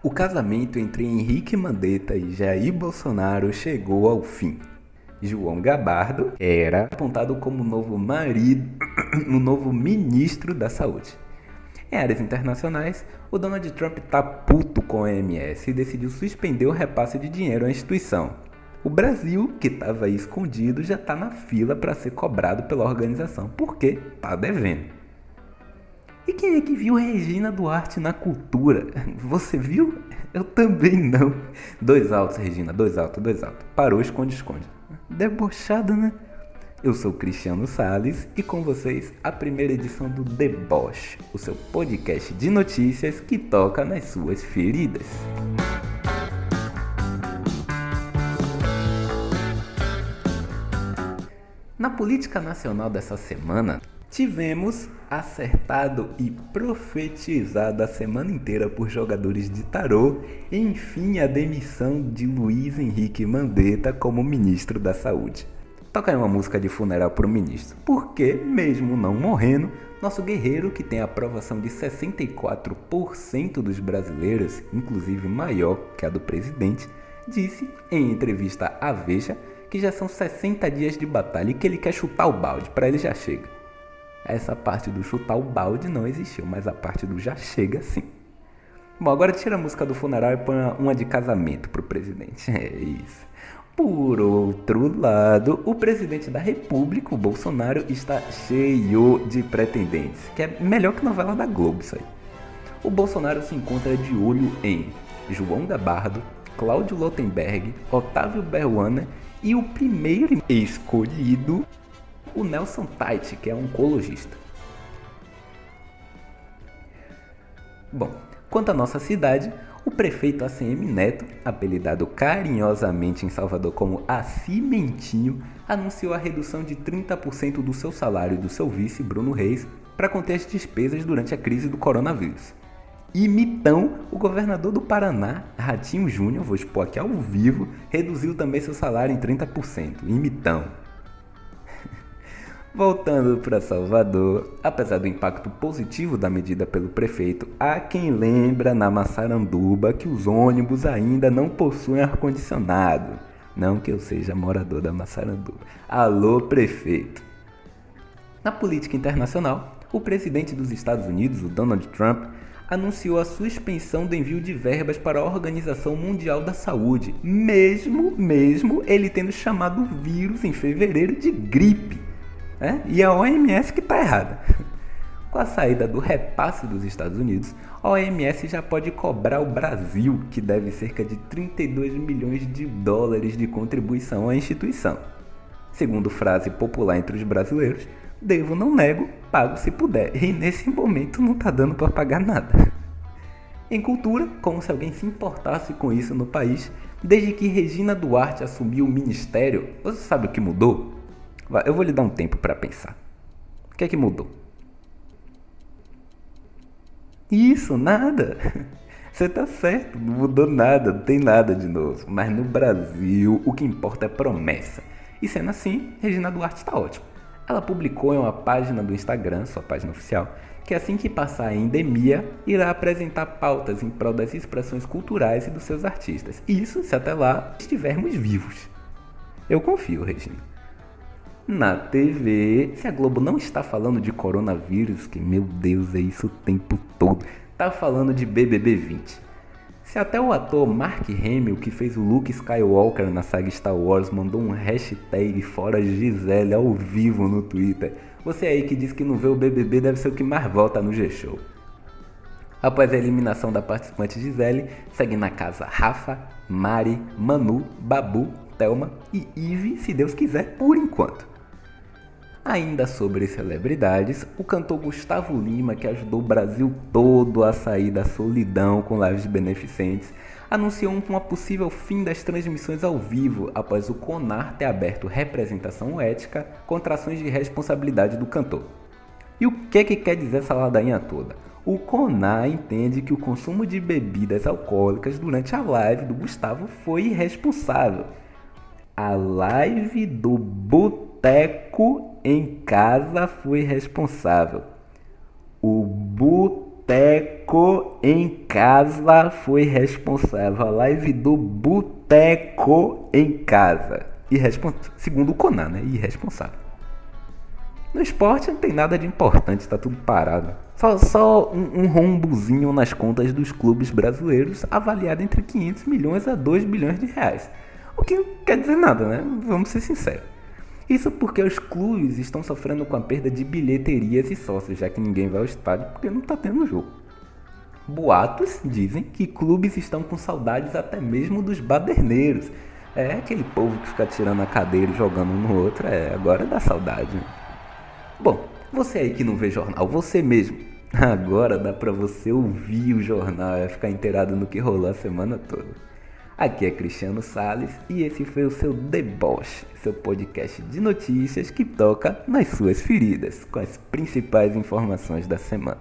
O casamento entre Henrique Mandetta e Jair Bolsonaro chegou ao fim. João Gabardo era apontado como novo marido, no novo ministro da Saúde. Em áreas internacionais, o Donald Trump tá puto com a OMS e decidiu suspender o repasse de dinheiro à instituição. O Brasil, que estava escondido, já está na fila para ser cobrado pela organização, porque tá devendo. E quem é que viu Regina Duarte na cultura? Você viu? Eu também não. Dois altos, Regina, dois altos, dois altos. Parou, esconde, esconde. Debochado, né? Eu sou Cristiano Sales e com vocês a primeira edição do Deboche, o seu podcast de notícias que toca nas suas feridas. Na política nacional dessa semana, Tivemos acertado e profetizado a semana inteira por jogadores de tarô, enfim, a demissão de Luiz Henrique Mandetta como ministro da Saúde. Toca aí uma música de funeral para o ministro, porque, mesmo não morrendo, nosso guerreiro, que tem a aprovação de 64% dos brasileiros, inclusive maior que a do presidente, disse em entrevista à Veja que já são 60 dias de batalha e que ele quer chutar o balde, para ele já chega. Essa parte do chutar o balde não existiu, mas a parte do já chega sim. Bom, agora tira a música do funeral e põe uma de casamento pro presidente. É isso. Por outro lado, o presidente da República, o Bolsonaro, está cheio de pretendentes, que é melhor que novela da Globo isso aí. O Bolsonaro se encontra de olho em João da Bardo, Cláudio Lotenberg, Otávio Beruana e o primeiro escolhido o Nelson Tait, que é oncologista. Bom, quanto à nossa cidade, o prefeito ACM Neto, apelidado carinhosamente em Salvador como Acimentinho, anunciou a redução de 30% do seu salário e do seu vice, Bruno Reis, para conter as despesas durante a crise do coronavírus. E Mitão, o governador do Paraná, Ratinho Júnior, vou expor aqui ao vivo, reduziu também seu salário em 30%. E Mitão, Voltando para Salvador, apesar do impacto positivo da medida pelo prefeito, há quem lembra na Massaranduba que os ônibus ainda não possuem ar-condicionado. Não que eu seja morador da Massaranduba. Alô, prefeito! Na política internacional, o presidente dos Estados Unidos, o Donald Trump, anunciou a suspensão do envio de verbas para a Organização Mundial da Saúde, mesmo, mesmo ele tendo chamado o vírus em fevereiro de gripe. Né? E a OMS que está errada. Com a saída do repasse dos Estados Unidos, a OMS já pode cobrar o Brasil, que deve cerca de 32 milhões de dólares de contribuição à instituição. Segundo frase popular entre os brasileiros, devo, não nego, pago se puder. E nesse momento não está dando para pagar nada. Em cultura, como se alguém se importasse com isso no país, desde que Regina Duarte assumiu o ministério, você sabe o que mudou? Eu vou lhe dar um tempo para pensar. O que é que mudou? Isso, nada. Você tá certo, não mudou nada, não tem nada de novo. Mas no Brasil, o que importa é promessa. E sendo assim, Regina Duarte está ótimo. Ela publicou em uma página do Instagram, sua página oficial, que assim que passar a endemia, irá apresentar pautas em prol das expressões culturais e dos seus artistas. Isso se até lá estivermos vivos. Eu confio, Regina na TV. Se a Globo não está falando de coronavírus, que meu Deus é isso o tempo todo, tá falando de BBB 20. Se até o ator Mark Hamill, que fez o Luke Skywalker na saga Star Wars, mandou um hashtag fora Gisele ao vivo no Twitter, você aí que diz que não vê o BBB deve ser o que mais volta no G-Show. Após a eliminação da participante Gisele, segue na casa Rafa, Mari, Manu, Babu, Thelma e Ive, se Deus quiser, por enquanto. Ainda sobre celebridades, o cantor Gustavo Lima, que ajudou o Brasil todo a sair da solidão com lives beneficentes, anunciou um possível fim das transmissões ao vivo após o CONAR ter aberto representação ética contra ações de responsabilidade do cantor. E o que, que quer dizer essa ladainha toda? O CONAR entende que o consumo de bebidas alcoólicas durante a live do Gustavo foi irresponsável. A live do Boteco em casa foi responsável. O boteco em Casa foi responsável. A live do Boteco em Casa. Irrespons... Segundo o Conan, né? Irresponsável. No esporte não tem nada de importante, está tudo parado. Só, só um, um, rombozinho nas contas dos clubes brasileiros, avaliado entre 500 milhões a 2 bilhões de reais. O que não quer dizer nada, né? Vamos ser sinceros. Isso porque os clubes estão sofrendo com a perda de bilheterias e sócios, já que ninguém vai ao estádio porque não está tendo jogo. Boatos dizem que clubes estão com saudades até mesmo dos baderneiros. É aquele povo que fica tirando a cadeira e jogando um no outro, é, agora dá saudade. Bom, você aí que não vê jornal, você mesmo. Agora dá pra você ouvir o jornal e ficar inteirado no que rolou a semana toda. Aqui é Cristiano Sales e esse foi o seu Deboche, seu podcast de notícias que toca nas suas feridas, com as principais informações da semana.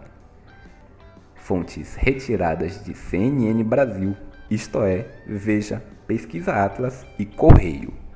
Fontes retiradas de CNN Brasil, isto é, Veja, Pesquisa Atlas e Correio.